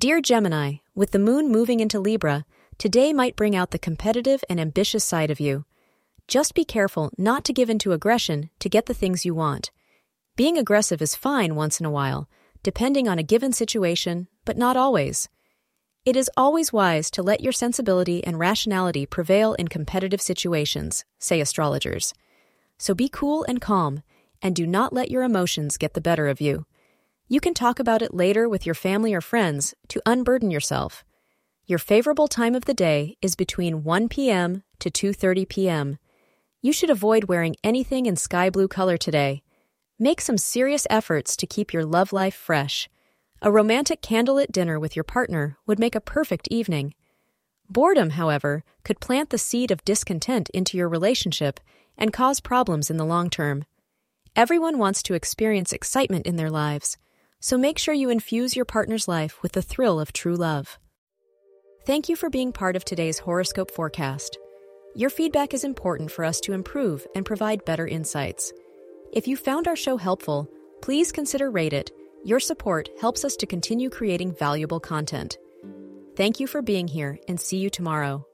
Dear Gemini, with the moon moving into Libra, today might bring out the competitive and ambitious side of you. Just be careful not to give in to aggression to get the things you want. Being aggressive is fine once in a while, depending on a given situation, but not always. It is always wise to let your sensibility and rationality prevail in competitive situations, say astrologers. So be cool and calm, and do not let your emotions get the better of you. You can talk about it later with your family or friends to unburden yourself. Your favorable time of the day is between 1 p.m. to 2:30 p.m. You should avoid wearing anything in sky blue color today. Make some serious efforts to keep your love life fresh. A romantic candlelit dinner with your partner would make a perfect evening. Boredom, however, could plant the seed of discontent into your relationship and cause problems in the long term. Everyone wants to experience excitement in their lives, so make sure you infuse your partner's life with the thrill of true love. Thank you for being part of today's horoscope forecast. Your feedback is important for us to improve and provide better insights. If you found our show helpful, please consider rate it your support helps us to continue creating valuable content. Thank you for being here and see you tomorrow.